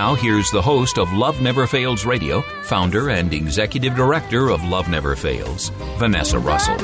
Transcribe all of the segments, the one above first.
Now, here's the host of Love Never Fails Radio, founder and executive director of Love Never Fails, Vanessa Russell.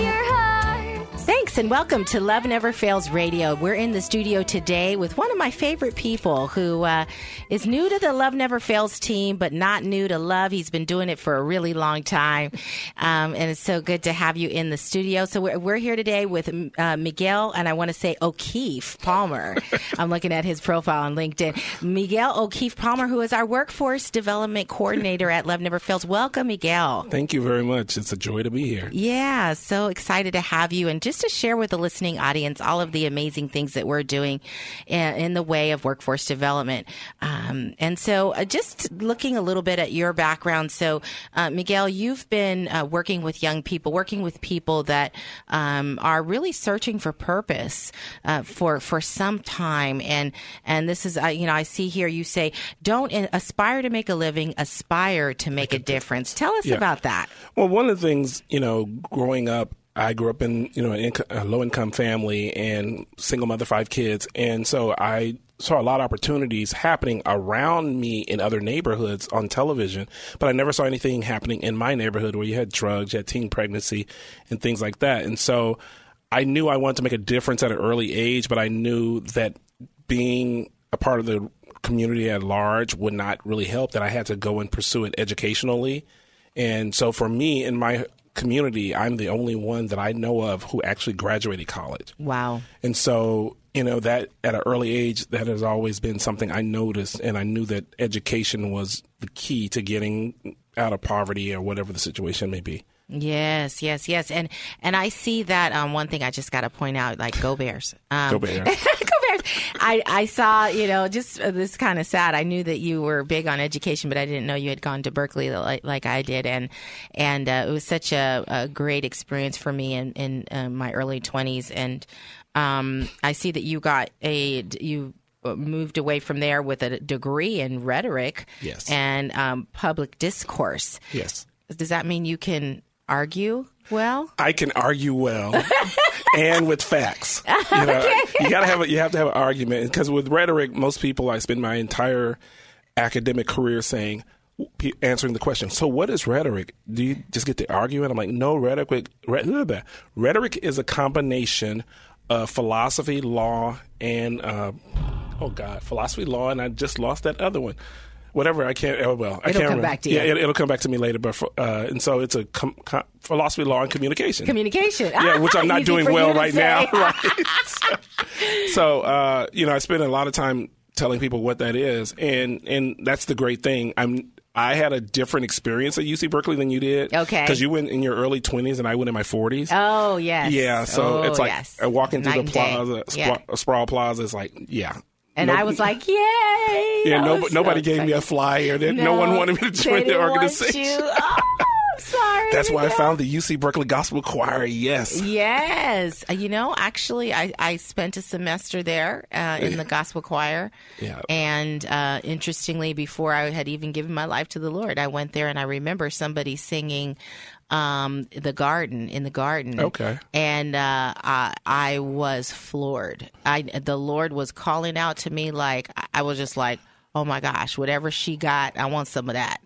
Love your heart. Thanks and welcome to Love Never Fails Radio. We're in the studio today with one of my favorite people who uh, is new to the Love Never Fails team, but not new to love. He's been doing it for a really long time. Um, and it's so good to have you in the studio. So we're, we're here today with uh, Miguel, and I want to say O'Keefe Palmer. I'm looking at his profile on LinkedIn. Miguel O'Keefe Palmer, who is our workforce development coordinator at Love Never Fails. Welcome, Miguel. Thank you very much. It's a joy to be here. Yeah, so excited to have you and just to share with the listening audience all of the amazing things that we're doing in, in the way of workforce development. Um, and so, uh, just looking a little bit at your background. So, uh, Miguel, you've been uh, working with young people, working with people that um, are really searching for purpose uh, for for some time. And and this is, uh, you know, I see here you say, don't aspire to make a living, aspire to make a difference. Tell us Yeah. about that. Well, one of the things, you know, growing up, I grew up in, you know, an inco- a low income family and single mother, five kids. And so I saw a lot of opportunities happening around me in other neighborhoods on television, but I never saw anything happening in my neighborhood where you had drugs, you had teen pregnancy, and things like that. And so I knew I wanted to make a difference at an early age, but I knew that being a part of the community at large would not really help, that I had to go and pursue it educationally. And so for me in my community, I'm the only one that I know of who actually graduated college. Wow. And so, you know, that at an early age, that has always been something I noticed. And I knew that education was the key to getting out of poverty or whatever the situation may be. Yes, yes, yes, and and I see that. Um, one thing I just got to point out, like Go Bears, um, Go Bears. I I saw, you know, just uh, this kind of sad. I knew that you were big on education, but I didn't know you had gone to Berkeley like, like I did, and and uh, it was such a, a great experience for me in in uh, my early twenties, and um, I see that you got a you uh, moved away from there with a degree in rhetoric Yes. and um, public discourse. Yes. Does that mean you can argue well? I can argue well and with facts. You, know, you gotta have a, you have to have an argument because with rhetoric, most people I spend my entire academic career saying answering the question. So what is rhetoric? Do you just get to argue it? I'm like, no, rhetoric. Rhetoric is a combination of philosophy, law, and uh, oh god, philosophy, law, and I just lost that other one. Whatever I can't. Oh, well, I It'll can't come remember. back to you. Yeah, it, it'll come back to me later. But for, uh, and so it's a com- com- philosophy, law, and communication. Communication. Yeah, which I'm not doing well right say. now. Right. so, so, uh, you know, I spend a lot of time telling people what that is, and and that's the great thing. I'm. I had a different experience at UC Berkeley than you did. Okay. Because you went in your early 20s and I went in my 40s. Oh yes. Yeah, so Oh, it's like yes. walking through and the plaza, Yeah. Spra- Sproul Plaza is like, yeah. And No- I was like, yay! yeah, no, nobody so gave me a flyer. That no, one wanted me to join the organization. Ah! Sorry. That's why I found the UC Berkeley Gospel Choir. Yes. Yes. Uh, You know, actually, I, I spent a semester there uh, in the gospel choir. Yeah. And uh, interestingly, before I had even given my life to the Lord, I went there and I remember somebody singing um, The Garden, in the garden. Okay. And uh, I, I was floored. I, the Lord was calling out to me like, I was just like, oh my gosh, whatever she got, I want some of that.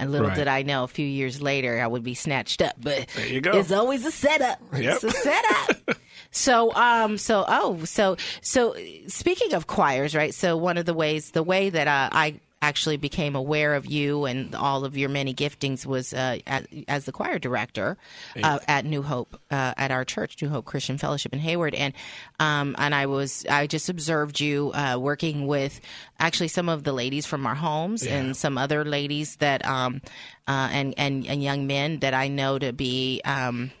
And little Right. did I know, a few years later, I would be snatched up. But There you go. it's always a setup. Yep. It's a setup. so, um, so oh, so so speaking of choirs, right? So one of the ways, the way that uh, I actually became aware of you and all of your many giftings was uh, as, as the choir director uh, at New Hope uh, at our church, New Hope Christian Fellowship in Hayward, and um, and I was I just observed you uh, working with actually some of the ladies from our homes and some other ladies that um, uh, and and and young men that I know to be. Um,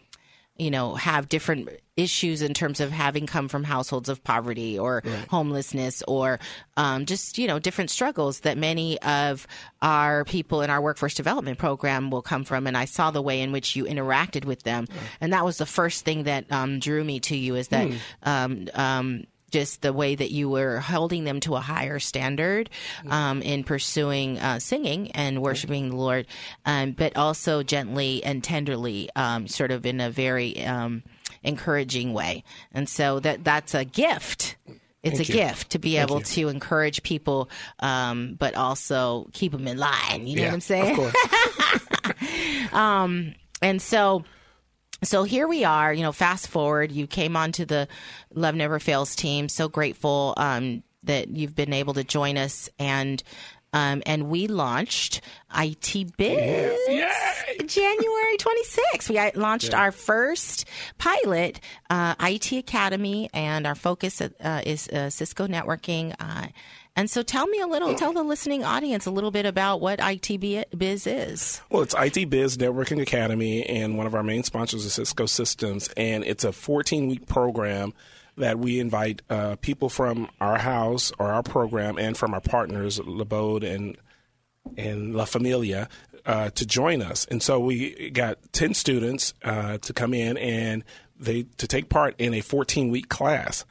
you know, have different issues in terms of having come from households of poverty or homelessness or um, just, you know, different struggles that many of our people in our workforce development program will come from. And I saw the way in which you interacted with them. And that was the first thing that um, drew me to you is that. Um, um, just the way that you were holding them to a higher standard um, in pursuing uh, singing and worshiping the Lord, um, but also gently and tenderly, um, sort of in a very um, encouraging way. And so that that's a gift. It's Thank a you. gift to be able you. to encourage people, um, but also keep them in line. You know Yeah, what I'm saying? Of course. And so, so here we are. You know, fast forward. You came onto the Love Never Fails team. So grateful um, that you've been able to join us and. Um, and we launched IT Biz January 26th. We launched our first pilot, uh, IT Academy, and our focus uh, is uh, Cisco networking. Uh, and so tell me a little, tell the listening audience a little bit about what IT Biz is. Well, it's IT Biz Networking Academy, and one of our main sponsors is Cisco Systems, and it's a 14 week program that we invite uh, people from our house or our program and from our partners, Labode and and La Familia, uh, to join us. And so we got 10 students uh, to come in and they to take part in a 14 week class.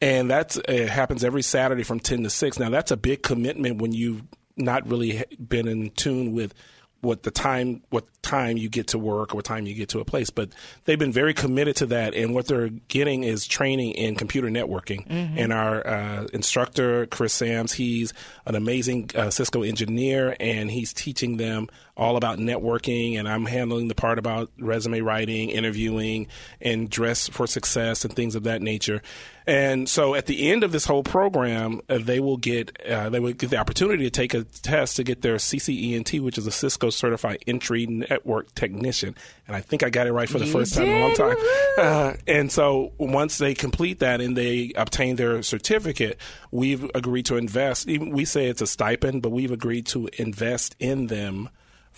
And that's it happens every Saturday from 10 to 6. Now, that's a big commitment when you've not really been in tune with what the time what time you get to work or time you get to a place but they've been very committed to that and what they're getting is training in computer networking. And our uh, instructor chris sams he's an amazing uh, cisco engineer and he's teaching them all about networking and i'm handling the part about resume writing interviewing and dress for success and things of that nature. And so at the end of this whole program, uh, they will get uh, they will get the opportunity to take a test to get their CCENT, which is a Cisco Certified Entry Network Technician. And I think I got it right for the You first time in a long time. Uh, and so once they complete that and they obtain their certificate, we've agreed to invest. Even we say it's a stipend, but we've agreed to invest in them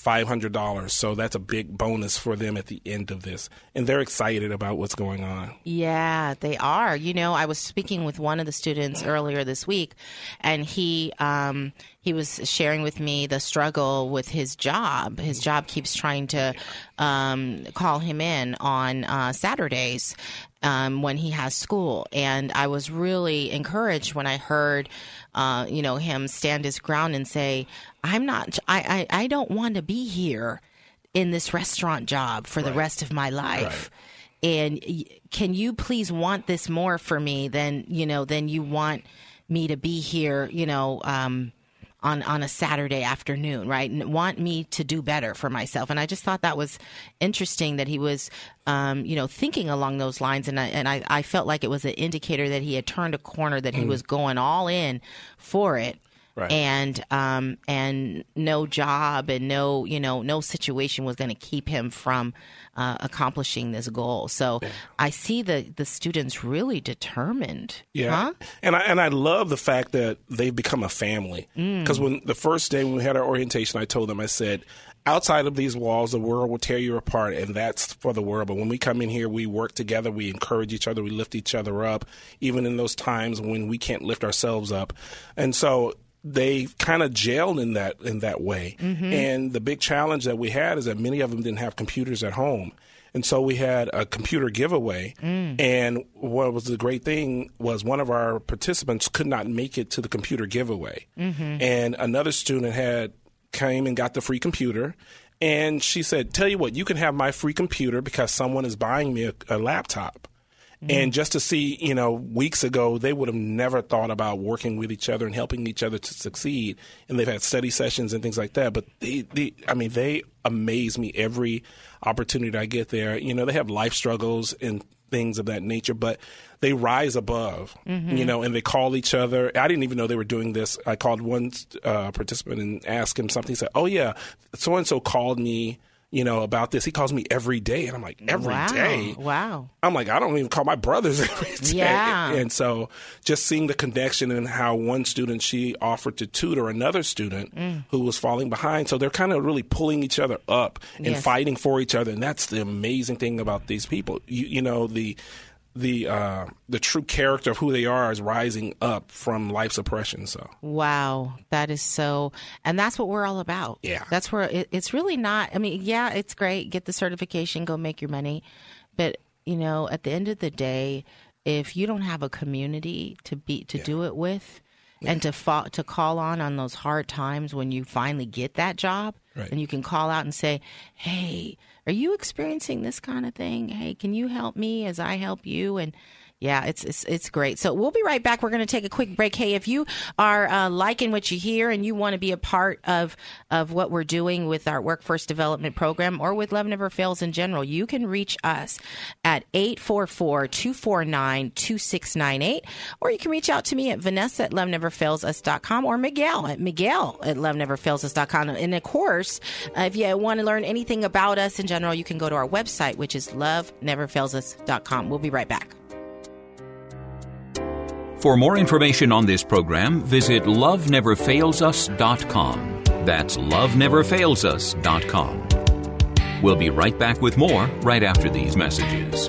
$500. So that's a big bonus for them at the end of this. And they're excited about what's going on. Yeah, they are. You know, I was speaking with one of the students earlier this week, and he um, he was sharing with me the struggle with his job. His job keeps trying to um, call him in on uh, Saturdays um, when he has school, and I was really encouraged when I heard. Uh, you know him stand his ground and say, "I'm not. I. I, I don't want to be here in this restaurant job for the rest of my life." and can you please want this more for me than you know than you want me to be here you know um on on a Saturday afternoon right? And want me to do better for myself. And I just thought that was interesting that he was um you know thinking along those lines. And I and I, I felt like it was an indicator that he had turned a corner that he was going all in for it Right. and um and no job and no you know no situation was going to keep him from uh, accomplishing this goal so i see the the students really determined Yeah, huh? and I and I love the fact that they've become a family. Mm. Because when the first day when we had our orientation, I told them, I said, outside of these walls, the world will tear you apart, and that's for the world. But when we come in here, we work together, we encourage each other, we lift each other up, even in those times when we can't lift ourselves up. And so they kind of jailed in that in that way. Mm-hmm. And the big challenge that we had is that many of them didn't have computers at home. And so we had a computer giveaway. Mm. And what was the great thing was one of our participants could not make it to the computer giveaway. Mm-hmm. And another student had came and got the free computer. And she said, Tell you what, you can have my free computer because someone is buying me a, a laptop. And just to see, you know, weeks ago, they would have never thought about working with each other and helping each other to succeed. And they've had study sessions and things like that. But they, they I mean, they amaze me every opportunity I get there. You know, they have life struggles and things of that nature, but they rise above, you know, and they call each other. I didn't even know they were doing this. I called one uh, participant and asked him something. He said, Oh, yeah, so and so called me. You know about this. He calls me every day, and I'm like, every wow. day. Wow. I'm like, I don't even call my brothers every day. Yeah. And so just seeing the connection and how one student she offered to tutor another student Mm. who was falling behind. So they're kind of really pulling each other up and Yes. fighting for each other. And that's the amazing thing about these people. You, you know, the the uh, the true character of who they are is rising up from life's oppression. So Wow, that is so, and that's what we're all about. Yeah. that's where it, it's really not. I mean, yeah, it's great. Get the certification, go make your money, but you know, at the end of the day, if you don't have a community to be to do it with, and to fa- to call on on those hard times when you finally get that job, Right. and you can call out and say, "Hey, are you experiencing this kind of thing? Hey, can you help me as I help you?" and yeah, it's, it's it's great. So we'll be right back. We're going to take a quick break. Hey, if you are uh, liking what you hear and you want to be a part of of what we're doing with our workforce development program or with Love Never Fails in general, you can reach us at 844-249-2698 or you can reach out to me at Vanessa at loveneverfailsus.com or Miguel at Miguel at loveneverfailsus.com. And of course, uh, if you want to learn anything about us in general, you can go to our website, which is loveneverfailsus.com. We'll be right back. For more information on this program, visit loveneverfailsus.com. That's loveneverfailsus.com. We'll be right back with more right after these messages.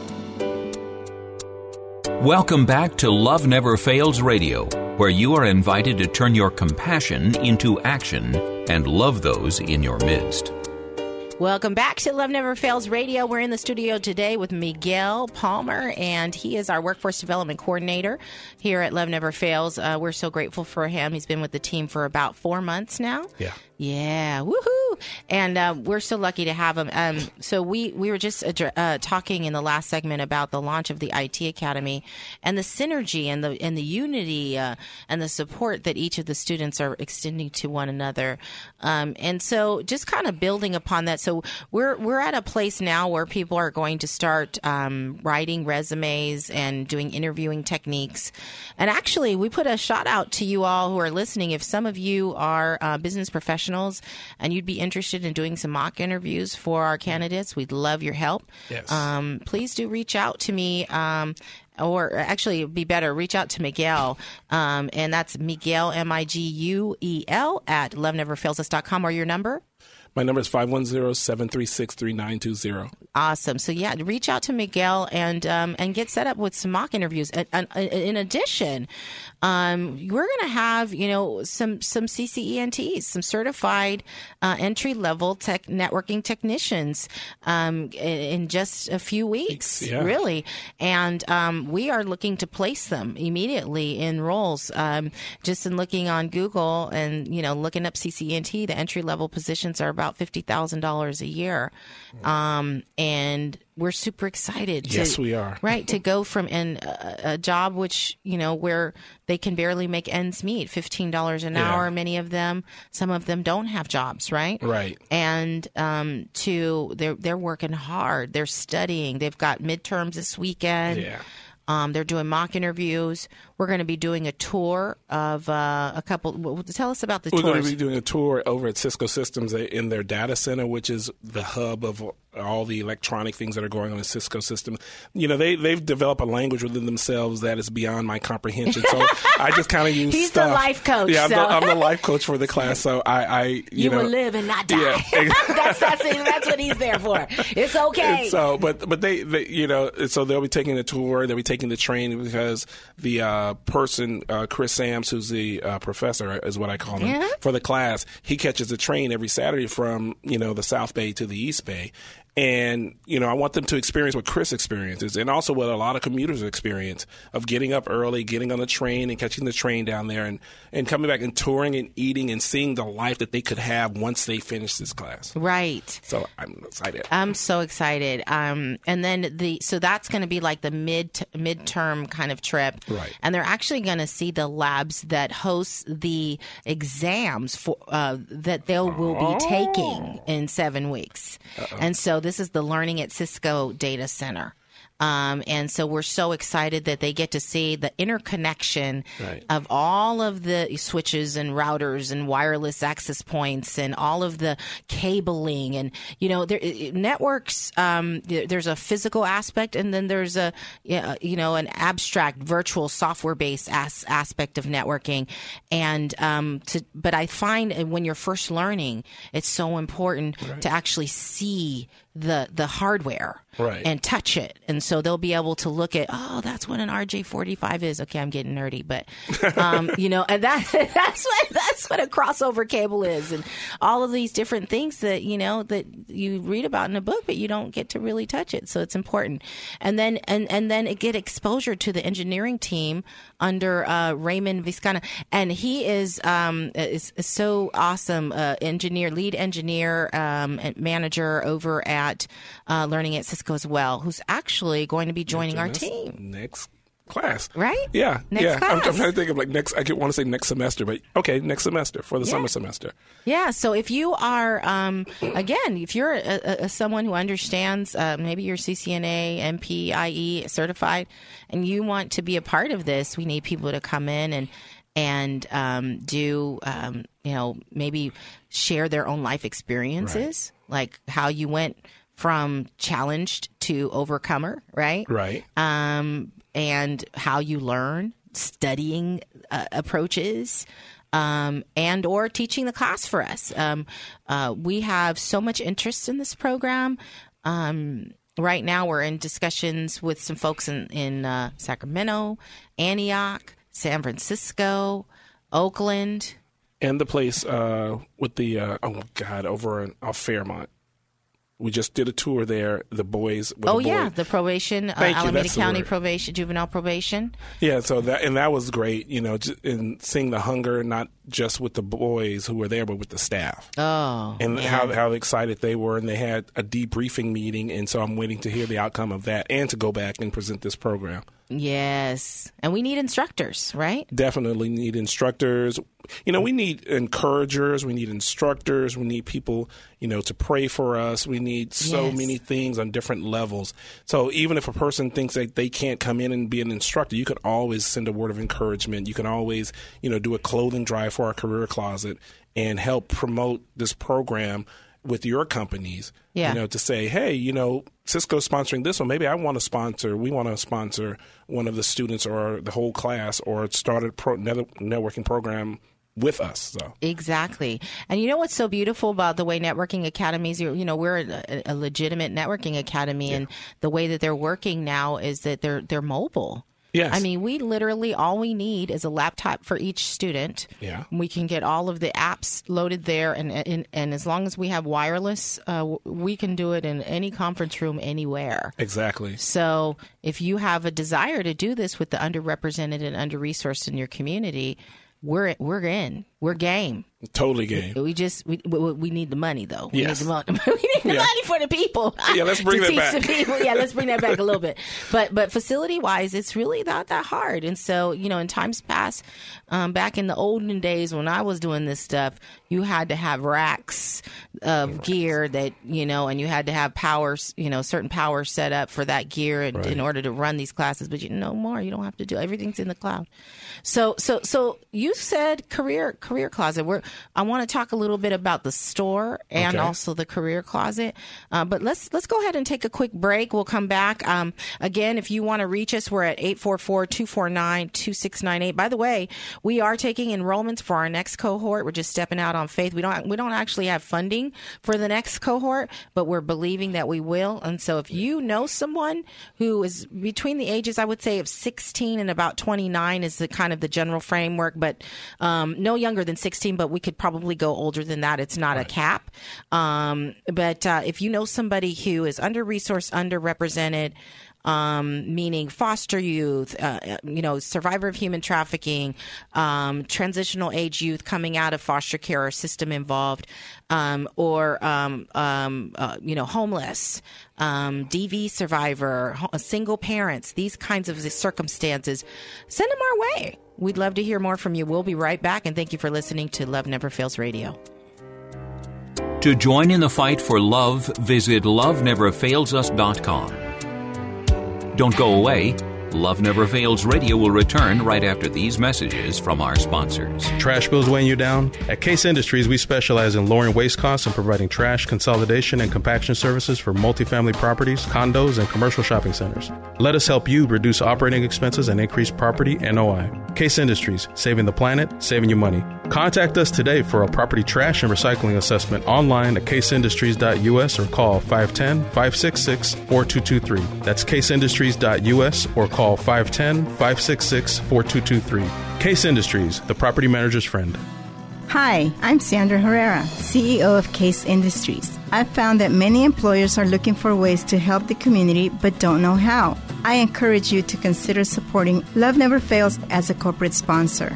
Welcome back to Love Never Fails Radio, where you are invited to turn your compassion into action and love those in your midst. Welcome back to Love Never Fails Radio. We're in the studio today with Miguel Palmer, and he is our workforce development coordinator here at Love Never Fails. Uh, we're so grateful for him. He's been with the team for about four months now. yeah. Yeah, woohoo! And uh, we're so lucky to have him. Um, so we we were just uh, talking in the last segment about the launch of the IT Academy and the synergy and the and the unity uh, and the support that each of the students are extending to one another. Um, and so just kind of building upon that. So we're we're at a place now where people are going to start um, writing resumes and doing interviewing techniques. And actually, we put a shout out to you all who are listening. If some of you are uh, business professionals and you'd be interested in doing some mock interviews for our candidates, we'd love your help. Yes. Um, please do reach out to me. Um, or actually, it'd be better reach out to Miguel, um, and that's Miguel M I G U E L at loveneverfailsus.com or your number. My number is 510-736-3920. Awesome. So yeah, reach out to Miguel and um, and get set up with some mock interviews. And, and, and in addition, um, we're going to have you know some some CCENTs, some certified uh, entry level tech networking technicians um, in, in just a few weeks, Yeah. really. And um, we are looking to place them immediately in roles. Um, just in looking on Google and you know looking up CCNT, the entry level positions are about fifty thousand dollars a year, um, and we're super excited. To, Yes, we are. right to go from in a, a job which you know where they can barely make ends meet, fifteen dollars an Yeah. hour. Many of them, some of them don't have jobs, right? Right. and um, to they're they're working hard. They're studying. They've got midterms this weekend. Yeah. Um, they're doing mock interviews. We're going to be doing a tour of uh, a couple. well, Tell us about the tour. We're going to be doing a tour over at Cisco Systems in their data center, which is the hub of all the electronic things that are going on in Cisco System. You know, they they've developed a language within themselves that is beyond my comprehension. So I just kind of use. He's the life coach, Yeah, I'm, so- the, I'm the life coach for the class. So I, I you, you know, will live and not die. Yeah. that's, that's that's what he's there for. It's okay. And so, but but they, they, you know, so they'll be taking the tour. They'll be taking the train because the uh, person, uh, Chris Sams, who's the uh, professor, is what I call him Yeah. for the class. He catches the train every Saturday from you know the South Bay to the East Bay. And you know, I want them to experience what Chris experiences, and also what a lot of commuters experience of getting up early, getting on the train, and catching the train down there, and and coming back and touring and eating and seeing the life that they could have once they finish this class. right. So I'm excited. I'm so excited. Um, and then the so that's going to be like the mid midterm kind of trip, Right. And they're actually going to see the labs that host the exams for uh, that they will be taking in seven weeks. And so this is the Learning at Cisco Data Center. Um, and so we're so excited that they get to see the interconnection Right. of all of the switches and routers and wireless access points and all of the cabling and you know there networks um, there's a physical aspect and then there's a you know an abstract virtual software based as- aspect of networking and um, to but I find when you're first learning it's so important to actually see the the hardware Right. and touch it. And so they'll be able to look at oh that's what an RJ45 is. Okay I'm getting nerdy but um, you know and that that's what that's what a crossover cable is. And all of these different things that you know that you read about in a book but you don't get to really touch it. So it's important. And then and and then it get exposure to the engineering team under uh, Raymond Viscana and he is um is, is so awesome uh, engineer lead engineer um, and manager over at uh, learning at Cisco as well who's actually going to be joining our team. next class. Right? Yeah. Next yeah. I'm, I'm trying to think of like next. I want to say next semester, but okay, next semester for the summer semester. Yeah. So if you are, um, again, if you're a, a, someone who understands, uh, maybe you're CCNA, MPIE certified, and you want to be a part of this, we need people to come in and and um, do, um, you know, maybe share their own life experiences, like how you went from challenged to overcomer, right? Right. um, and how you learn, studying uh, approaches, um, and or teaching the class for us. Um, uh, we have so much interest in this program. Um, right now, we're in discussions with some folks in in uh, Sacramento, Antioch, San Francisco, Oakland. And the place uh, with the uh, oh god over in off Fairmont. We just did a tour there. The boys. With Oh the boy- yeah, the probation, uh, Alameda County probation, juvenile probation. Yeah, so that and that was great, you know, and seeing the hunger, not just with the boys who were there, but with the staff. Oh, and man. how how excited they were, and they had a debriefing meeting, and so I'm waiting to hear the outcome of that, and to go back and present this program. Yes, and we need instructors, right? Definitely need instructors. You know, we need encouragers. We need instructors. We need people, you know, to pray for us. We need so Yes. many things on different levels. So even if a person thinks that they can't come in and be an instructor, you could always send a word of encouragement. You can always, you know, do a clothing drive for our career closet and help promote this program with your companies. Yeah. You know, to say, hey, you know, Cisco's sponsoring this one. Maybe I want to sponsor. We want to sponsor one of the students or the whole class, or start a pro- net- networking program with us. So Exactly. And you know what's so beautiful about the way networking academies, you know, we're a, a legitimate networking academy and the way that they're working now is that they're they're mobile. Yes. I mean, we literally all we need is a laptop for each student. Yeah. We can get all of the apps loaded there and and, and as long as we have wireless, uh, we can do it in any conference room anywhere. exactly. So, if you have a desire to do this with the underrepresented and under-resourced in your community, we're we're in. We're game. Totally game. We just we we, we need the money though. We Yes. need the money. we need the Yeah. money for the people. Yeah, let's bring that back. Yeah, let's bring that back a little bit. But but facility wise, it's really not that hard. And so you know, in times past, um, back in the olden days when I was doing this stuff, you had to have racks of gear that you know, and you had to have powers, you know, certain power set up for that gear in, in order to run these classes. But you no more. You don't have to do everything's in the cloud. So so so you said career career closet. We're I want to talk a little bit about the store and Okay. also the career closet. Uh, but let's let's go ahead and take a quick break. We'll come back. Um, again, if you want to reach us, we're at 844-249-2698. By the way, we are taking enrollments for our next cohort. We're just stepping out on faith. We don't we don't actually have funding for the next cohort, but we're believing that we will. And so if you know someone who is between the ages, I would say of 16 and about 29 is the kind of the general framework, but um, no younger than 16, but we could probably go older than that. It's not a cap. Um, but uh, if you know somebody who is under resourced, underrepresented, um, meaning foster youth, uh, you know, survivor of human trafficking, um, transitional age youth coming out of foster care or system involved, um, or um, um, uh, you know, homeless, um, DV survivor, ho- single parents, these kinds of circumstances, send them our way. We'd love to hear more from you. We'll be right back, and thank you for listening to Love Never Fails Radio. To join in the fight for love, visit loveneverfailsus.com. Don't go away. Love Never Fails Radio will return right after these messages from our sponsors. Trash bills weighing you down? At Case Industries, we specialize in lowering waste costs and providing trash consolidation and compaction services for multifamily properties, condos, and commercial shopping centers. Let us help you reduce operating expenses and increase property NOI. Case Industries, saving the planet, saving you money. Contact us today for a property trash and recycling assessment online at caseindustries.us or call 510 566 4223. That's caseindustries.us or call 510 566 4223. Case Industries, the property manager's friend. Hi, I'm Sandra Herrera, CEO of Case Industries. I've found that many employers are looking for ways to help the community but don't know how. I encourage you to consider supporting Love Never Fails as a corporate sponsor.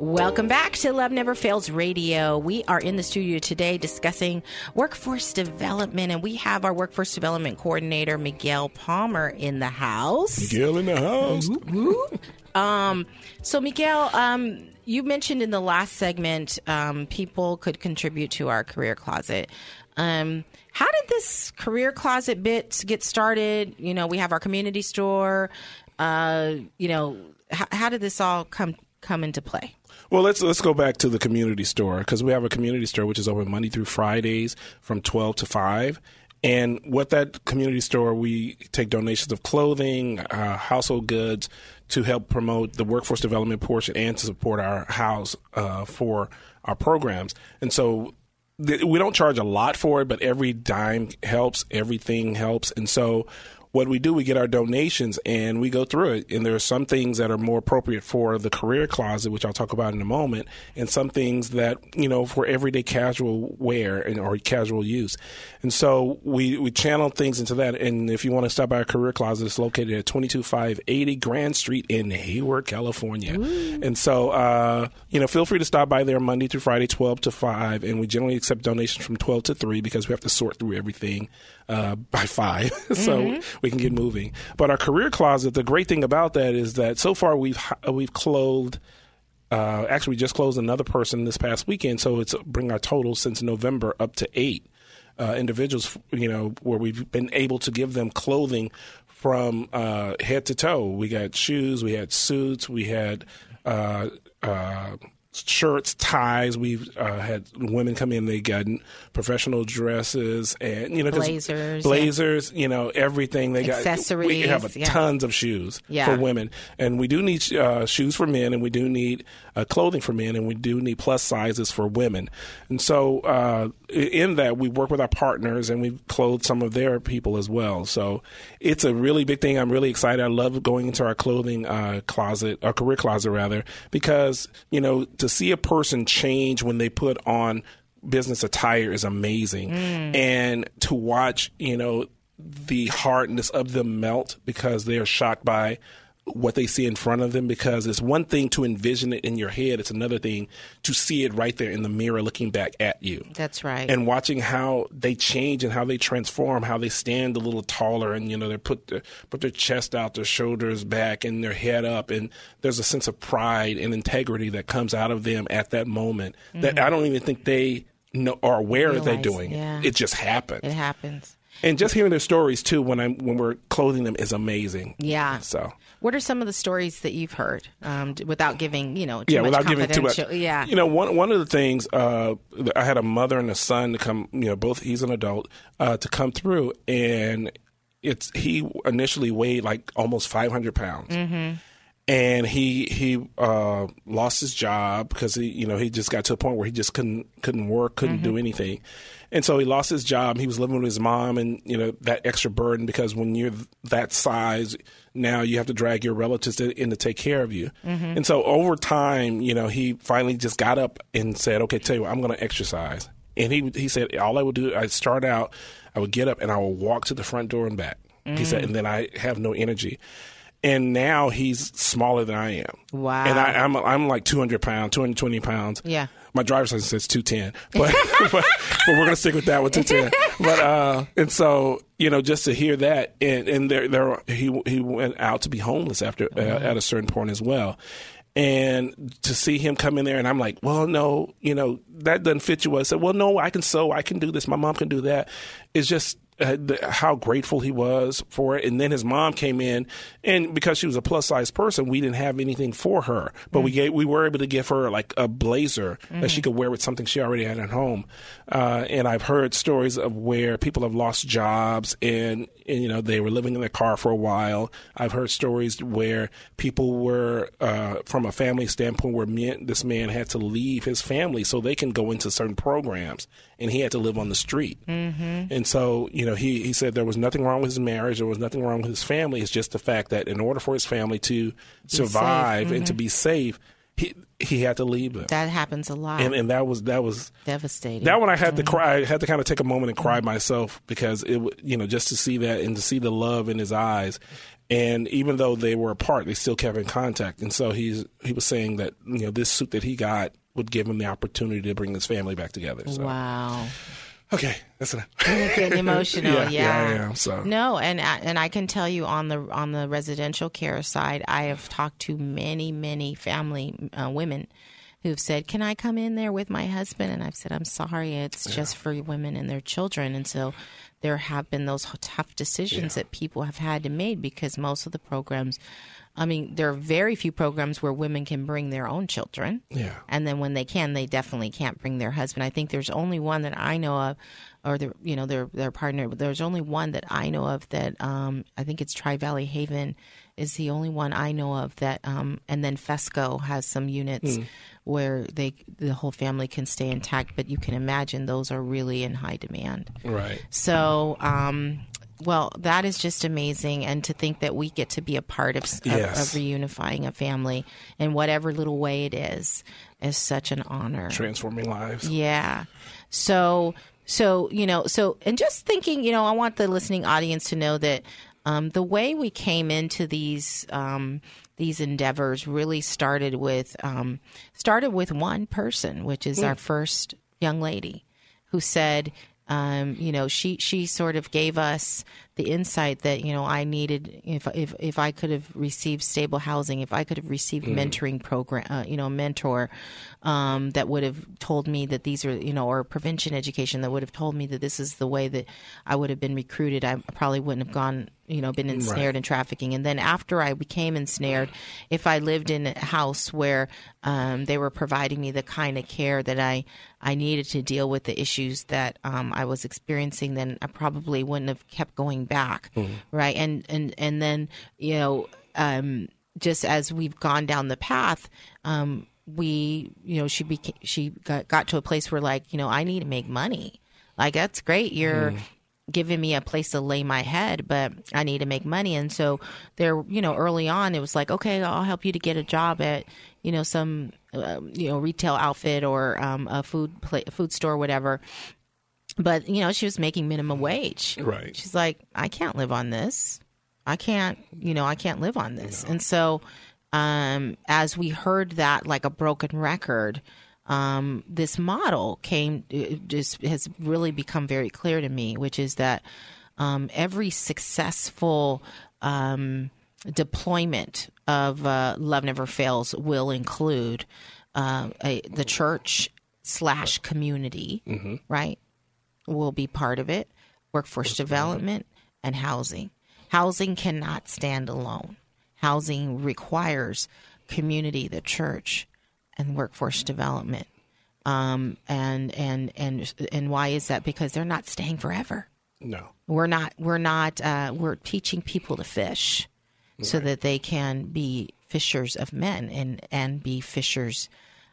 Welcome back to Love Never Fails Radio. We are in the studio today discussing workforce development, and we have our workforce development coordinator, Miguel Palmer, in the house. Miguel in the house. Um, so, Miguel, um, you mentioned in the last segment um, people could contribute to our career closet. Um, how did this career closet bit get started? You know, we have our community store. Uh, you know, how, how did this all come come into play? Well, let's let's go back to the community store because we have a community store which is open Monday through Fridays from twelve to five. And what that community store, we take donations of clothing, uh, household goods to help promote the workforce development portion and to support our house uh, for our programs. And so th- we don't charge a lot for it, but every dime helps, everything helps. And so what we do, we get our donations and we go through it. And there are some things that are more appropriate for the career closet, which I'll talk about in a moment, and some things that, you know, for everyday casual wear and or casual use. And so we, we channel things into that. And if you want to stop by our career closet, it's located at 22580 Grand Street in Hayward, California. And so, uh, you know, feel free to stop by there Monday through Friday, 12 to 5. And we generally accept donations from 12 to 3 because we have to sort through everything uh, by 5. so we can get moving. But our career closet, the great thing about that is that so far we've, we've clothed Uh, actually, we just closed another person this past weekend, so it's bring our total since November up to eight uh, individuals. You know, where we've been able to give them clothing from uh, head to toe. We got shoes, we had suits, we had uh, uh, shirts, ties. We've uh, had women come in. They got professional dresses and you know Blazers, blazers. You know everything they got. We Accessories, have yeah. tons of shoes Yeah. for women, and we do need uh, shoes for men, and we do need uh, clothing for men, and we do need plus sizes for women. And so uh, in that, we work with our partners, and we clothe some of their people as well. So it's a really big thing. I'm really excited. I love going into our clothing uh, closet, our career closet rather, because you know to see a person change when they put on business attire is amazing, mm. and to watch you know the hardness of them melt because they are shocked by what they see in front of them because it's one thing to envision it in your head it's another thing to see it right there in the mirror looking back at you That's right. and watching how they change and how they transform, how they stand a little taller, and you know they put their put their chest out, their shoulders back, and their head up, and there's a sense of pride and integrity that comes out of them at that moment that I don't even think they know are aware that they're Mm-hmm. Doing yeah. it. It just happens, it happens. And just hearing their stories too when I'm when we're clothing them is amazing. Yeah. So What are some of the stories that you've heard um, without giving, you know, too yeah, without giving too much. Yeah. You know, one one of the things uh, I had a mother and a son to come. You know, both he's an adult uh, to come through, and it's he initially weighed like almost five hundred pounds. And he he uh, lost his job because he you know he just got to a point where he just couldn't couldn't work couldn't do anything, and so he lost his job. He was living with his mom, and you know that extra burden because when you're that size, now you have to drag your relatives to, in to take care of you. Mm-hmm. And so over time, you know, he finally just got up and said, "Okay, tell you what, I'm going to exercise." And he he said, "All I would do, I'd start out, I would get up and I would walk to the front door and back." He said, mm. and then I have no energy. And now he's smaller than I am. Wow. And I, I'm I'm like 200 pounds, 220 pounds. Yeah. My driver's license says 210, but but, but we're gonna stick with that with 210. But uh, and so you know, just to hear that, and and there there he he went out to be homeless after uh, at a certain point as well. And to see him come in there, and I'm like, well, no, you know, that doesn't fit you. I said, well, no, I can sew, I can do this, my mom can do that. It's just uh, the, how grateful he was for it. And then his mom came in, and because she was a plus size person, we didn't have anything for her, but we gave we were able to give her like a blazer that she could wear with something she already had at home. Uh, and I've heard stories of where people have lost jobs, and, and you know they were living in the car for a while. I've heard stories where people were uh, from a family standpoint where men, this man had to leave his family so they can go into certain programs, and he had to live on the street. Mm-hmm. And so, you know, he, he said there was nothing wrong with his marriage, there was nothing wrong with his family. It's just the fact that in order for his family to survive and to mm-hmm. be safe, he he had to leave them. that happens a lot. and and that was that was Devastating. that one I had to mm-hmm. cry. I had to kind of take a moment and cry mm-hmm. myself because it, you know, just to see that and to see the love in his eyes. And even though they were apart, they still kept in contact. And so he's he was saying that you know this suit that he got would give him the opportunity to bring his family back together. So Wow. Okay, that's enough. You're getting emotional. Yeah, yeah, yeah, I am, so. no, and I- and I can tell you on the on the residential care side, I have talked to many many family uh, women who've said, "Can I come in there with my husband?" And I've said, "I'm sorry, it's just for women and their children." And so there have been those tough decisions that people have had to make because most of the programs. I mean, there are very few programs where women can bring their own children. Yeah. And then when they can, they definitely can't bring their husband. I think there's only one that I know of, or their you know their their partner. But there's only one that I know of that um, I think it's Tri Valley Haven is the only one I know of that. Um, and then Fesco has some units where they the whole family can stay intact. But you can imagine those are really in high demand. Right. So, um, well, that is just amazing, and to think that we get to be a part of, of, Yes. of reunifying a family in whatever little way it is is such an honor. Transforming lives. Yeah. So, so you know, so and just thinking, you know, I want the listening audience to know that um, the way we came into these um, these endeavors really started with um, started with one person, which is our first young lady, who said. Um, you know, she she sort of gave us the insight that you know I needed if if if I could have received stable housing, if I could have received Mm. mentoring program, uh, you know, mentor um, that would have told me that these are you know, or prevention education that would have told me that this is the way that I would have been recruited. I probably wouldn't have gone, you know, been ensnared Right. in trafficking. And then after I became ensnared, if I lived in a house where um, they were providing me the kind of care that I I needed to deal with the issues that um, I was experiencing, then I probably wouldn't have kept going back, right? And and and then you know, um, just as we've gone down the path. Um, we, you know, she became, she got, got to a place where like, you know, I need to make money. Like that's great. You're giving me a place to lay my head, but I need to make money. And so there, you know, early on, it was like, okay, I'll help you to get a job at, you know, some, um, you know, retail outfit or um, a food pla food store, whatever. But you know, she was making minimum wage. Right. She's like, I can't live on this. I can't, you know, I can't live on this. And so, um, as we heard that like a broken record, um, this model came just has really become very clear to me, which is that um, every successful um, deployment of uh, Love Never Fails will include uh, a, the church slash community, right? Will be part of it. Workforce development and housing. Housing cannot stand alone. Housing requires community, the church, and workforce development. Um, and and and and why is that? Because they're not staying forever. No. We're not. We're not. Uh, we're teaching people to fish, so that they can be fishers of men and and be fishers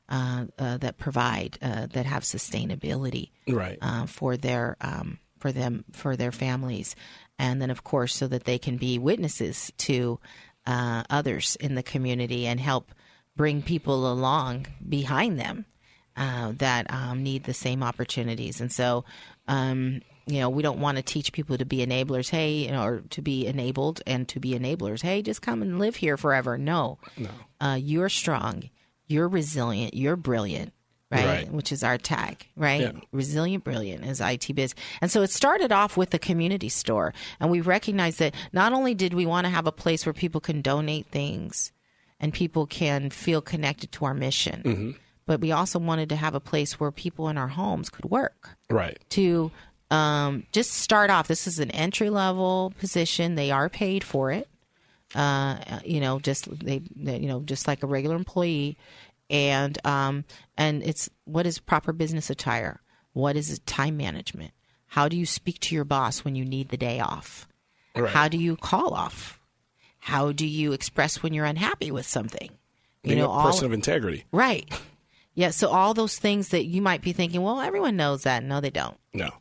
uh, uh, that provide uh, that have sustainability Right. uh, for their um, for them for their families, and then of course so that they can be witnesses to uh, others in the community and help bring people along behind them uh, that um, need the same opportunities. And so, um, you know, we don't want to teach people to be enablers. Hey, you know, or to be enabled and to be enablers. Hey, just come and live here forever. No, No. uh, you're strong, you're resilient, you're brilliant, right? Right. Which is our tag, right? Yeah. Resilient, brilliant is IT Biz. And so it started off with the community store. And we recognized that not only did we want to have a place where people can donate things and people can feel connected to our mission, Mm-hmm. but we also wanted to have a place where people in our homes could work Right. to um, just start off. This is an entry level position. They are paid for it. Uh, you know, just they, they, you know, just like a regular employee, and um, and it's what is proper business attire? What is time management? How do you speak to your boss when you need the day off? Right. How do you call off? How do you express when you're unhappy with something? You Being know, a all person of integrity. right. Yeah, so all those things that you might be thinking, well, everyone knows that. No, they don't. No.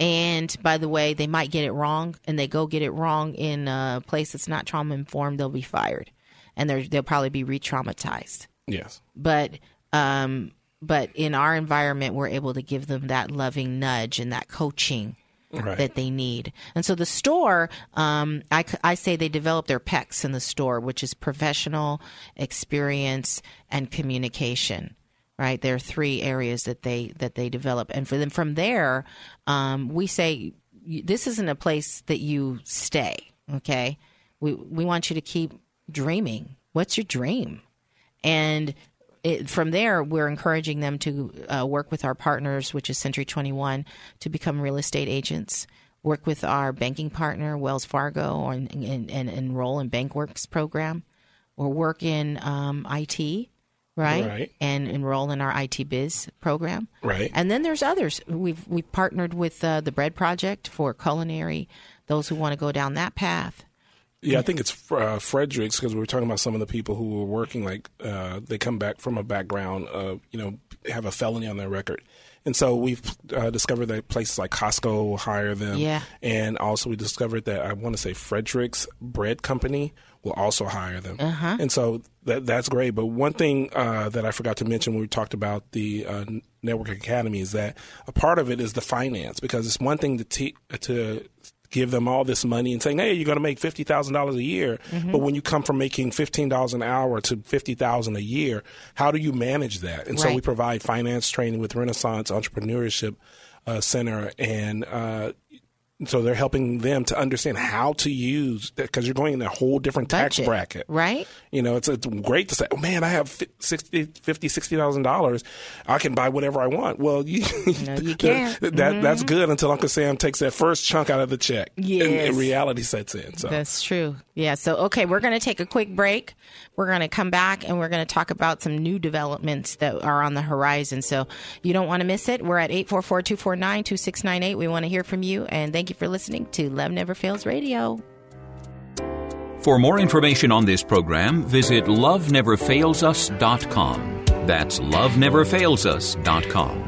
And by the way, they might get it wrong, and they go get it wrong in a place that's not trauma informed. They'll be fired, and they'll probably be re-traumatized. Yes. But um, but in our environment, we're able to give them that loving nudge and that coaching Right. that they need. And so the store, um, I, I say they develop their PECs in the store, which is professional, experience, and communication. Right, there are three areas that they that they develop, and for them from there, um, we say this isn't a place that you stay. Okay, we we want you to keep dreaming. What's your dream? And it, from there, we're encouraging them to uh, work with our partners, which is Century 21, to become real estate agents. Work with our banking partner, Wells Fargo, and, and, and enroll in BankWorks program, or work in um, IT, right? Right. And enroll in our IT Biz program. Right. And then there's others. We've we've partnered with uh, the Bread Project for culinary. Those who want to go down that path. Yeah, I think it's uh, Fredericks because we were talking about some of the people who were working. Like uh, they come back from a background of you know have a felony on their record, and so we've uh, discovered that places like Costco will hire them. Yeah. and also we discovered that I want to say Fredericks Bread Company will also hire them. Uh-huh. And so that that's great. But one thing uh, that I forgot to mention when we talked about the uh, network academy is that a part of it is the finance because it's one thing to te- to give them all this money and saying, "Hey, you're going to make fifty thousand dollars a year," but when you come from making fifteen dollars an hour to fifty thousand a year, how do you manage that? And so we provide finance training with Renaissance Entrepreneurship uh, center, and uh, so they're helping them to understand how to use because you're going in a whole different tax Budget, bracket, right? You know, it's it's great to say, "Oh man, I have fi- 60 50 60000 dollars, I can buy whatever I want." Well, you, No, you can't. that mm-hmm. that's good until Uncle Sam takes that first chunk out of the check, and, and reality sets in. So That's true. Yeah. So, okay, we're going to take a quick break. We're going to come back and we're going to talk about some new developments that are on the horizon. So, you don't want to miss it. We're at 844 249 2698. We want to hear from you. And thank you for listening to Love Never Fails Radio. For more information on this program, visit loveneverfailsus.com. That's loveneverfailsus.com.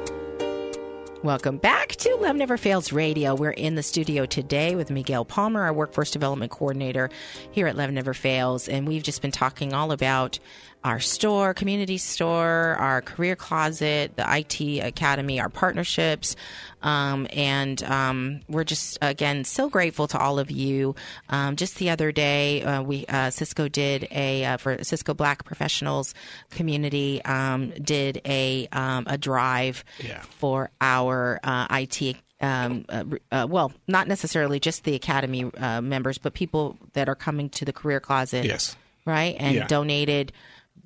Welcome back to Love Never Fails Radio. We're in the studio today with Miguel Palmer, our workforce development coordinator here at Love Never Fails. And we've just been talking all about our store, community store, our career closet, the IT academy, our partnerships. Um, and um, we're just, again, so grateful to all of you. Um, just the other day, uh, we uh, Cisco did a, uh, for Cisco Black Professionals community, um, did a, um, a drive Yeah. for our uh, IT. Um, uh, uh, well, not necessarily just the academy uh, members, but people that are coming to the career closet. Yes. Right, and Yeah. donated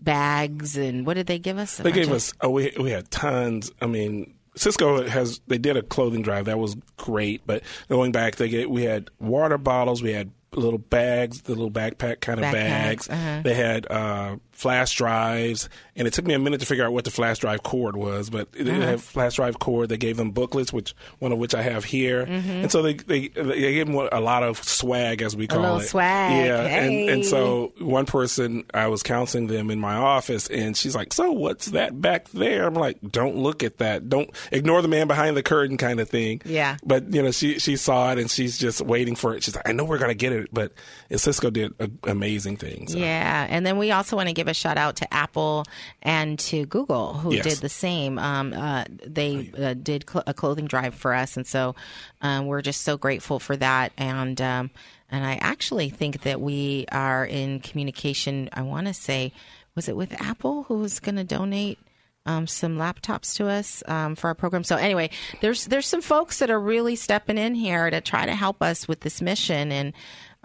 bags and what did they give us? A They gave of- us. Oh, we we had tons. I mean, Cisco has. They did a clothing drive that was great. But going back, they get. We had water bottles. We had little bags, the little backpack kind of Backpacks, bags. uh-huh. They had uh, flash drives, and it took me a minute to figure out what the flash drive cord was. But they Uh-huh. had flash drive cord. They gave them booklets, which one of which I have here, Mm-hmm. and so they they they gave them a lot of swag, as we call little it. swag, Yeah, and and so one person I was counseling them in my office, and she's like, "So what's that back there?" I'm like, "Don't look at that. Don't ignore the man behind the curtain, kind of thing." Yeah. But you know, she she saw it, and she's just waiting for it. She's like, "I know we're gonna get it," but Cisco did a, amazing things. So. Yeah, and then we also want to give a shout out to Apple and to Google who Yes. did the same. Um, uh, they uh, did cl- a clothing drive for us, and so um, we're just so grateful for that. And um, and I actually think that we are in communication. I want to say, was it with Apple who was going to donate? Um, some laptops to us um, for our program. So anyway, there's there's some folks that are really stepping in here to try to help us with this mission, and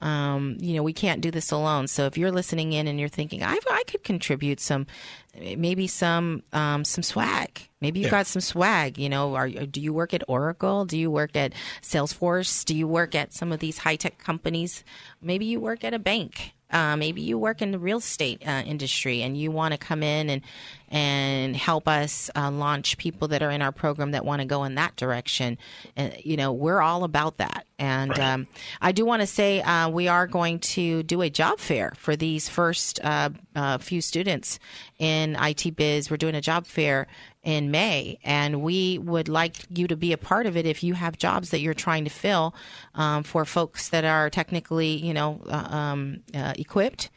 um, you know we can't do this alone. So if you're listening in and you're thinking, I, I could contribute some, maybe some um, some swag. Maybe you Yeah. got some swag. You know, are do you work at Oracle? Do you work at Salesforce? Do you work at some of these high tech companies? Maybe you work at a bank. Uh, maybe you work in the real estate uh, industry and you want to come in and and help us uh, launch people that are in our program that want to go in that direction. And you know, we're all about that. And um, I do want to say uh, we are going to do a job fair for these first uh, uh, few students in IT biz. We're doing a job fair in May, and we would like you to be a part of it if you have jobs that you're trying to fill um, for folks that are technically, you know, uh, um, uh, equipped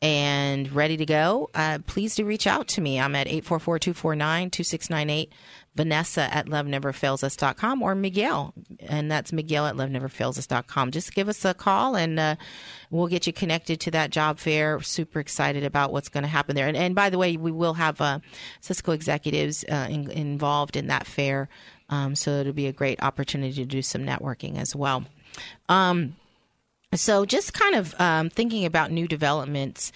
and ready to go. Uh, please do reach out to me. I'm at 844-249-2698 Vanessa at loveneverfailsus.com or Miguel, and that's Miguel at loveneverfailsus.com. Just give us a call and uh, we'll get you connected to that job fair. Super excited about what's going to happen there. And, and by the way, we will have uh, Cisco executives uh, in, involved in that fair. Um, so it'll be a great opportunity to do some networking as well. Um, so just kind of um, thinking about new developments.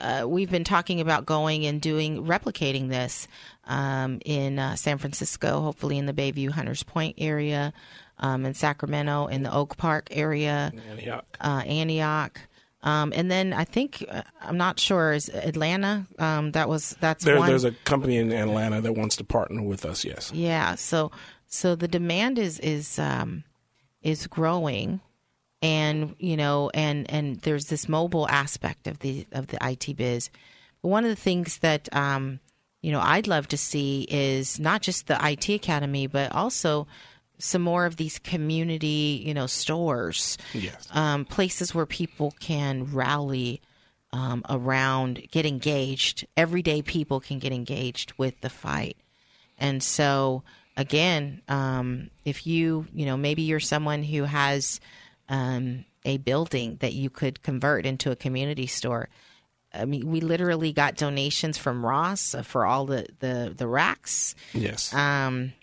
Uh, we've been talking about going and doing replicating this um, in uh, San Francisco, hopefully in the Bayview Hunters Point area, um, in Sacramento, in the Oak Park area, Antioch. uh, Antioch. Um, and then I think uh, I'm not sure is Atlanta. Um, that was that's There, there's a company in Atlanta that wants to partner with us. Yes. Yeah. So so the demand is is um, is growing, and you know, and and there's this mobile aspect of the of the IT biz. But one of the things that um, you know I'd love to see is not just the IT academy, but also some more of these community you know stores, Yes. um, places where people can rally. Um, around get engaged everyday people can get engaged with the fight and so again, um, if you, you know, maybe you're someone who has um, a building that you could convert into a community store. I mean, we literally got donations from Ross for all the, the, the racks. Yes. Um,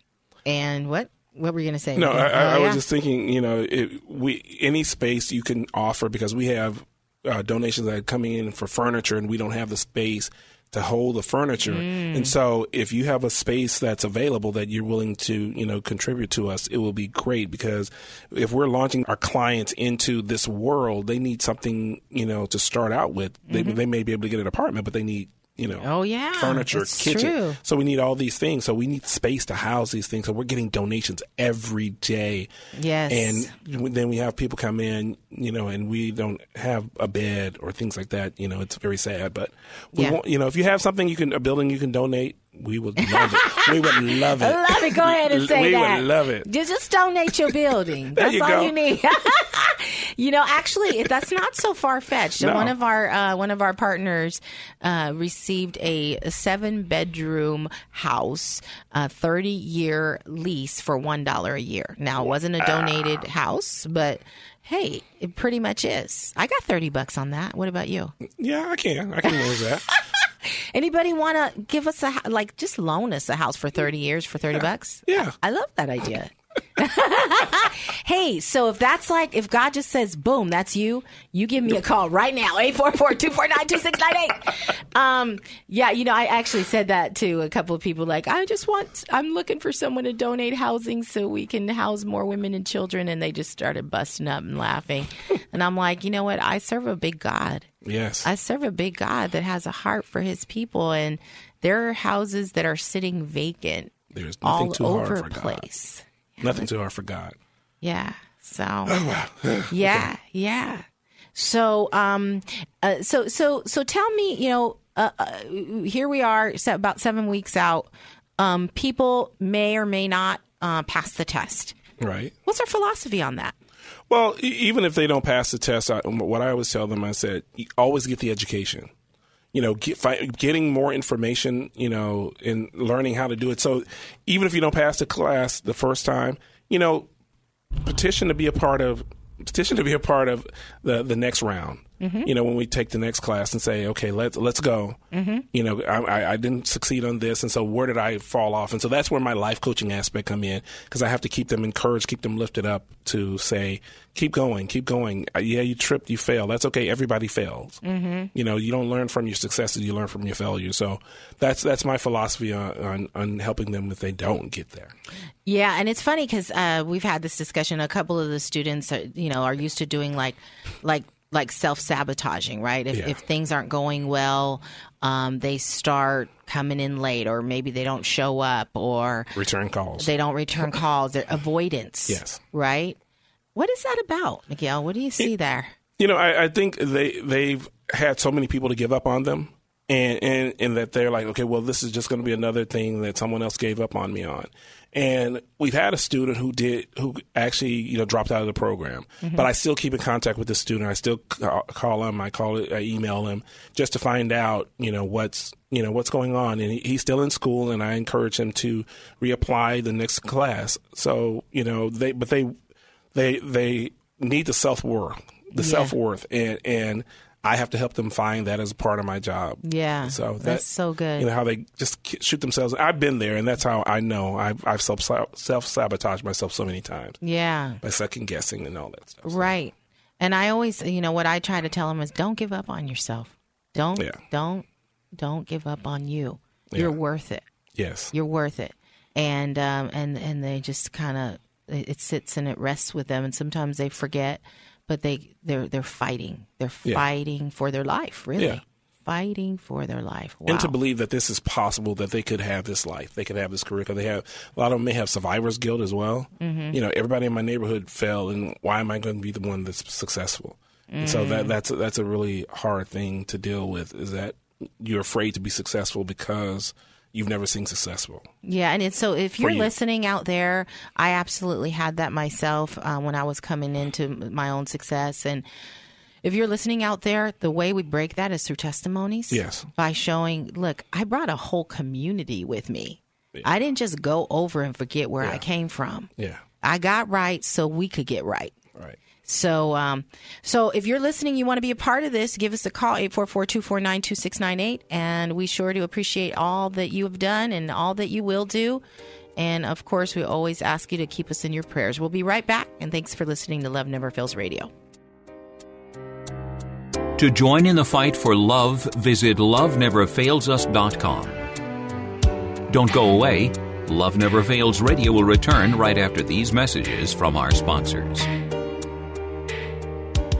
and what, what were you going to say? No, I, I, Oh, I yeah? was just thinking, you know, it, we any space you can offer because we have uh, donations that are coming in for furniture and we don't have the space to hold the furniture. Mm. And so if you have a space that's available that you're willing to, you know, contribute to us, it will be great because if we're launching our clients into this world, they need something, you know, to start out with. They, they may be able to get an apartment, but they need, you know. Oh, yeah, furniture, that's kitchen. true. So we need all these things. So we need space to house these things. So we're getting donations every day. Yes. And then we have people come in, you know, and we don't have a bed or things like that. You know, it's very sad. But we Yeah. want, you know, if you have something you can, a building you can donate, we would love it. we would love it. Love it. Go ahead and say we that. would love it. Just, just donate your building. That's you all go. you need. you know, actually, that's not so far fetched. No. One of our uh, one of our partners uh, received a, seven bedroom house, a thirty year lease for one dollar a year. Now, it wasn't a donated house, but. Hey, it pretty much is. I got 30 bucks on that. What about you? Yeah, I can. I can manage that. Anybody want to give us a like just loan us a house for 30 years for 30 bucks? Yeah. I love that idea. hey, so if that's like if God just says boom, that's you, you give me a call right now. 844-249-2698. Um yeah, you know, I actually said that to a couple of people like I just want I'm looking for someone to donate housing so we can house more women and children and they just started busting up and laughing. and I'm like, "You know what? I serve a big God. Yes. I serve a big God that has a heart for his people, and there are houses that are sitting vacant all over place. God. Nothing too hard for God. Yeah. So. Oh, yeah. Yeah. So, um, uh, so, so, so, tell me, you know, uh, uh, here we are, about seven weeks out. Um, people may or may not uh, pass the test. Right. What's our philosophy on that? Well, e- even if they don't pass the test, I, what I always tell them, I said, always get the education. You know, get, getting more information, you know, and learning how to do it. So even if you don't pass the class the first time, you know, petition to be a part of petition to be a part of the the next round. You know, when we take the next class and say, okay, let's let's go. You know, I, I, I didn't succeed on this, and so where did I fall off? And so that's where my life coaching aspect come in because I have to keep them encouraged, keep them lifted up to say, keep going, keep going. Uh, Yeah, you tripped, you failed. That's okay. Everybody fails. Mm-hmm. You know, you don't learn from your successes, you learn from your failures. So that's that's my philosophy on on, on helping them if they don't get there. Yeah, and it's funny because uh, we've had this discussion. A couple of the students, are, you know, are used to doing like, like, like self sabotaging, right? If, Yeah. if things aren't going well, um, they start coming in late, or maybe they don't show up, or Return calls. they don't return calls. They're avoidance. Yes. Right. What is that about, Miguel? What do you see there? You know, I, I think they they've had so many people to give up on them and and and that they're like, okay, well, this is just going to be another thing that someone else gave up on me on. And we've had a student who did who actually you know dropped out of the program, Mhm. but I still keep in contact with the student. I still call, call him, I call it, I email him just to find out you know what's you know what's going on. And he, he's still in school, and I encourage him to reapply the next class. So you know they, but they they they need the self worth, the Yeah. self worth, and and I have to help them find that as part of my job. Yeah. So that, that's so good. You know how they just shoot themselves. I've been there, and that's how I know. I've, I've self self sabotaged myself so many times yeah. by second guessing and all that stuff. Right. And I always, you know, what I try to tell them is don't give up on yourself. Don't, Yeah. don't, don't give up on you. You're Yeah. worth it. Yes. You're worth it. And, um, and, and they just kind of, it sits and it rests with them. And sometimes they forget, but they, they're, they're fighting. They're Yeah. fighting for their life, really. Yeah. Fighting for their life. Wow. And to believe that this is possible, that they could have this life, they could have this career. 'cause they have a lot of them may have survivor's guilt as well. Mhm. You know, everybody in my neighborhood fell, and why am I going to be the one that's successful? And so that that's a, that's a really hard thing to deal with. Is that you're afraid to be successful because you've never seen successful. Yeah, and it's, so if you're you. listening out there, I absolutely had that myself uh, when I was coming into my own success. And if you're listening out there, the way we break that is through testimonies. Yes. By showing, look, I brought a whole community with me. I didn't just go over and forget where I came from. Yeah. I got right so we could get right. Right. So, um, so if you're listening, you want to be a part of this, give us a call, 844-249-2698. And we sure do appreciate all that you have done and all that you will do. And of course, we always ask you to keep us in your prayers. We'll be right back. And thanks for listening to Love Never Fails Radio. To join in the fight for love, visit loveneverfailsus.com. Don't go away. Love Never Fails Radio will return right after these messages from our sponsors.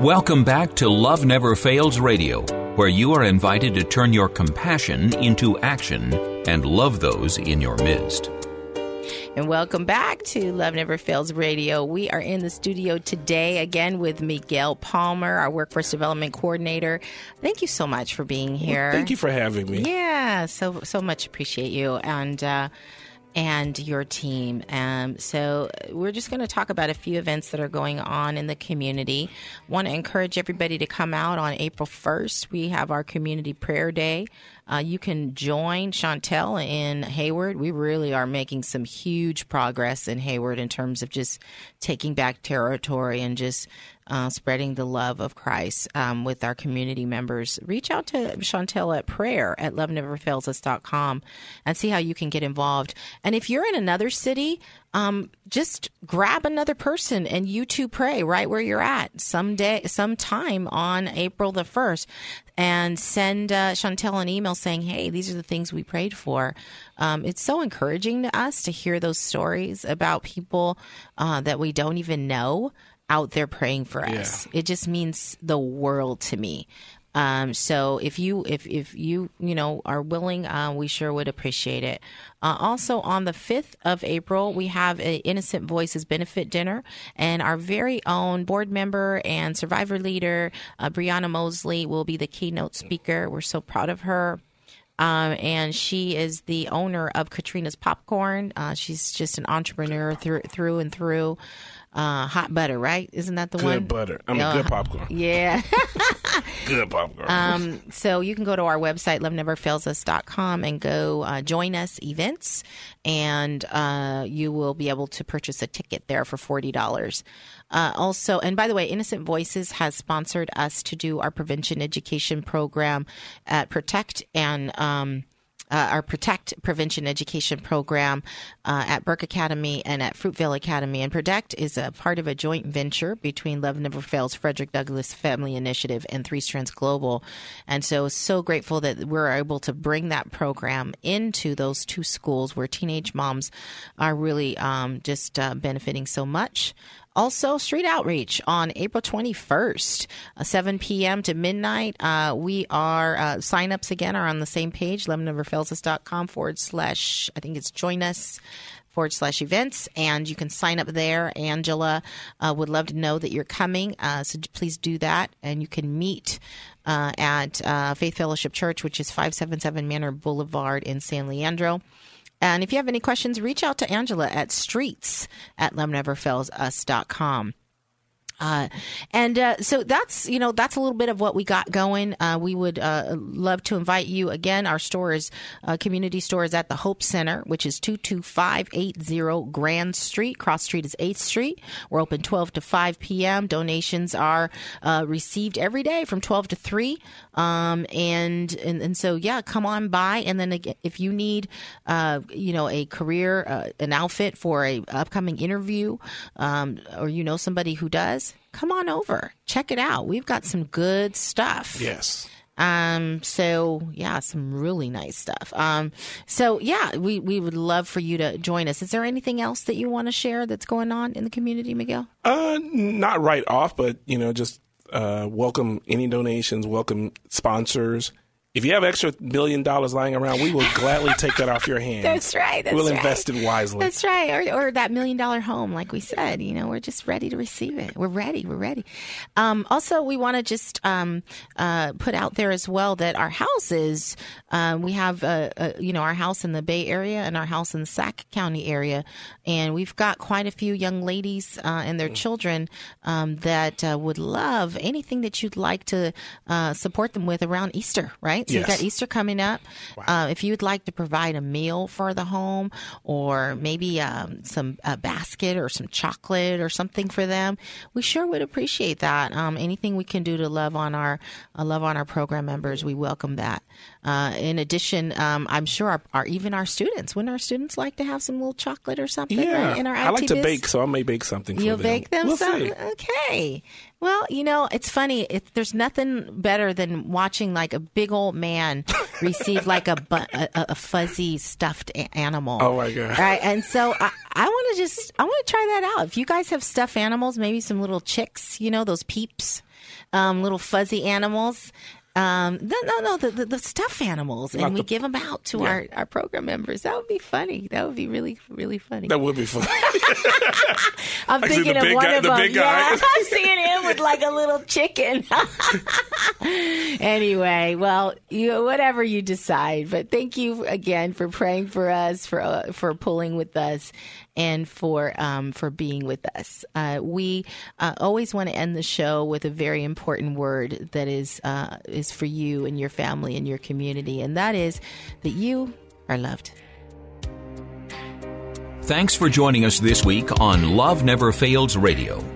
Welcome back to Love Never Fails Radio, where you are invited to turn your compassion into action and love those in your midst. And welcome back to Love Never Fails Radio. We are in the studio today again with Miguel Palmer, our Workforce Development Coordinator. Thank you so much for being here. Thank you for having me. Yeah, so so much appreciate you and uh, and your team. Um, so we're just going to talk about a few events that are going on in the community. Want to encourage everybody to come out on April first. We have our community prayer day. Uh, you can join Chantel in Hayward. We really are making some huge progress in Hayward in terms of just taking back territory and just uh, spreading the love of Christ um, with our community members. Reach out to Chantel at prayer at loveneverfailsus.com and see how you can get involved. And if you're in another city, um, just grab another person and you two pray right where you're at someday, sometime on April the 1st and send uh, Chantel an email saying, hey, these are the things we prayed for. Um, it's so encouraging to us to hear those stories about people uh, that we don't even know out there praying for us. It just means the world to me. Um, so if you if if you you know are willing, uh, we sure would appreciate it. Uh, also on the fifth of April, we have an Innocent Voices benefit dinner, and our very own board member and survivor leader, uh, Brianna Mosley, will be the keynote speaker. We're so proud of her. Um, and she is the owner of Katrina's Popcorn. Uh, she's just an entrepreneur through through and through. Uh, hot butter, right? Isn't that the Good one? butter. I mean, Yeah. good popcorn. Yeah. Good popcorn. Um, so you can go to our website, loveneverfailsus.com, and go uh, join us events, and uh, you will be able to purchase a ticket there for $40. Uh, also, and by the way, Innocent Voices has sponsored us to do our prevention education program at Protect and. Um, uh, our Protect Prevention Education Program uh, at Burke Academy and at Fruitvale Academy. And Protect is a part of a joint venture between Love Never Fails, Frederick Douglass Family Initiative, and Three Strands Global. And so, so grateful that we're able to bring that program into those two schools where teenage moms are really um, just uh, benefiting so much. Also, street outreach on April 21st, uh, 7 p.m. to midnight. Uh, we are, uh, signups again are on the same page, loveneverfailsus.com forward slash, I think it's join us forward slash events, and you can sign up there. Angela uh, would love to know that you're coming, uh, so please do that. And you can meet uh, at uh, Faith Fellowship Church, which is 577 Manor Boulevard in San Leandro. And if you have any questions, reach out to Angela at streets at loveneverfailsus.com. Uh, and uh, so that's you know that's a little bit of what we got going. Uh, we would uh, love to invite you again. Our store is uh, community store is at the Hope Center, which is two two five eight zero Grand Street. Cross Street is Eighth Street. We're open twelve to five p.m. Donations are uh, received every day from twelve to three. Um, and, and and so yeah, come on by. And then if you need you know a career an outfit for a upcoming interview, um, or you know somebody who does come on over. Check it out. We've got some good stuff. yes. Um, so yeah, some really nice stuff. Um, so yeah, we, we would love for you to join us. Is there anything else that you want to share that's going on in the community, Miguel? Uh, not right off, but you know, just uh, welcome any donations, welcome sponsors. If you have extra million dollars lying around, we will gladly take that off your hands. That's right. That's we'll right. invest it wisely. That's right. Or, or that million dollar home, like we said, you know, we're just ready to receive it. We're ready. We're ready. Um, also, we want to just um, uh, put out there as well that our houses, uh, we have, uh, uh, you know, our house in the Bay Area and our house in the Sac County area. And we've got quite a few young ladies uh, and their children um, that uh, would love anything that you'd like to uh, support them with around Easter, right? So you've got Easter coming up. Uh, if you'd like to provide a meal for the home, or maybe um, some a basket or some chocolate or something for them, we sure would appreciate that. Um, anything we can do to love on our uh, love on our program members, we welcome that. Uh, in addition, um, I'm sure our, our even our students, wouldn't our students like to have some little chocolate or something? yeah, right, in our activities, I like to bake, so I may bake something. You'll for them. bake them We'll something? Okay. Well, you know, it's funny. It, there's nothing better than watching like a big old man receive like a, bu- a, a fuzzy stuffed a- animal. Oh, my God. Right. And so I, I want to just, I want to try that out. If you guys have stuffed animals, maybe some little chicks, you know, those peeps, um, little fuzzy animals. Um, no, no, no, the, the, the stuffed animals, and Not we the- give them out to Yeah. our, our program members. That would be funny. That would be really, really funny. That would be fun. I'm I thinking of one guy- of the them. Yeah, I'm seeing him with like a little chicken. anyway, well, you whatever you decide. But thank you again for praying for us, for uh, for pulling with us, and for um, for being with us. Uh, we uh, always want to end the show with a very important word that is uh, is for you and your family and your community, and that is that you are loved. Thanks for joining us this week on Love Never Fails Radio.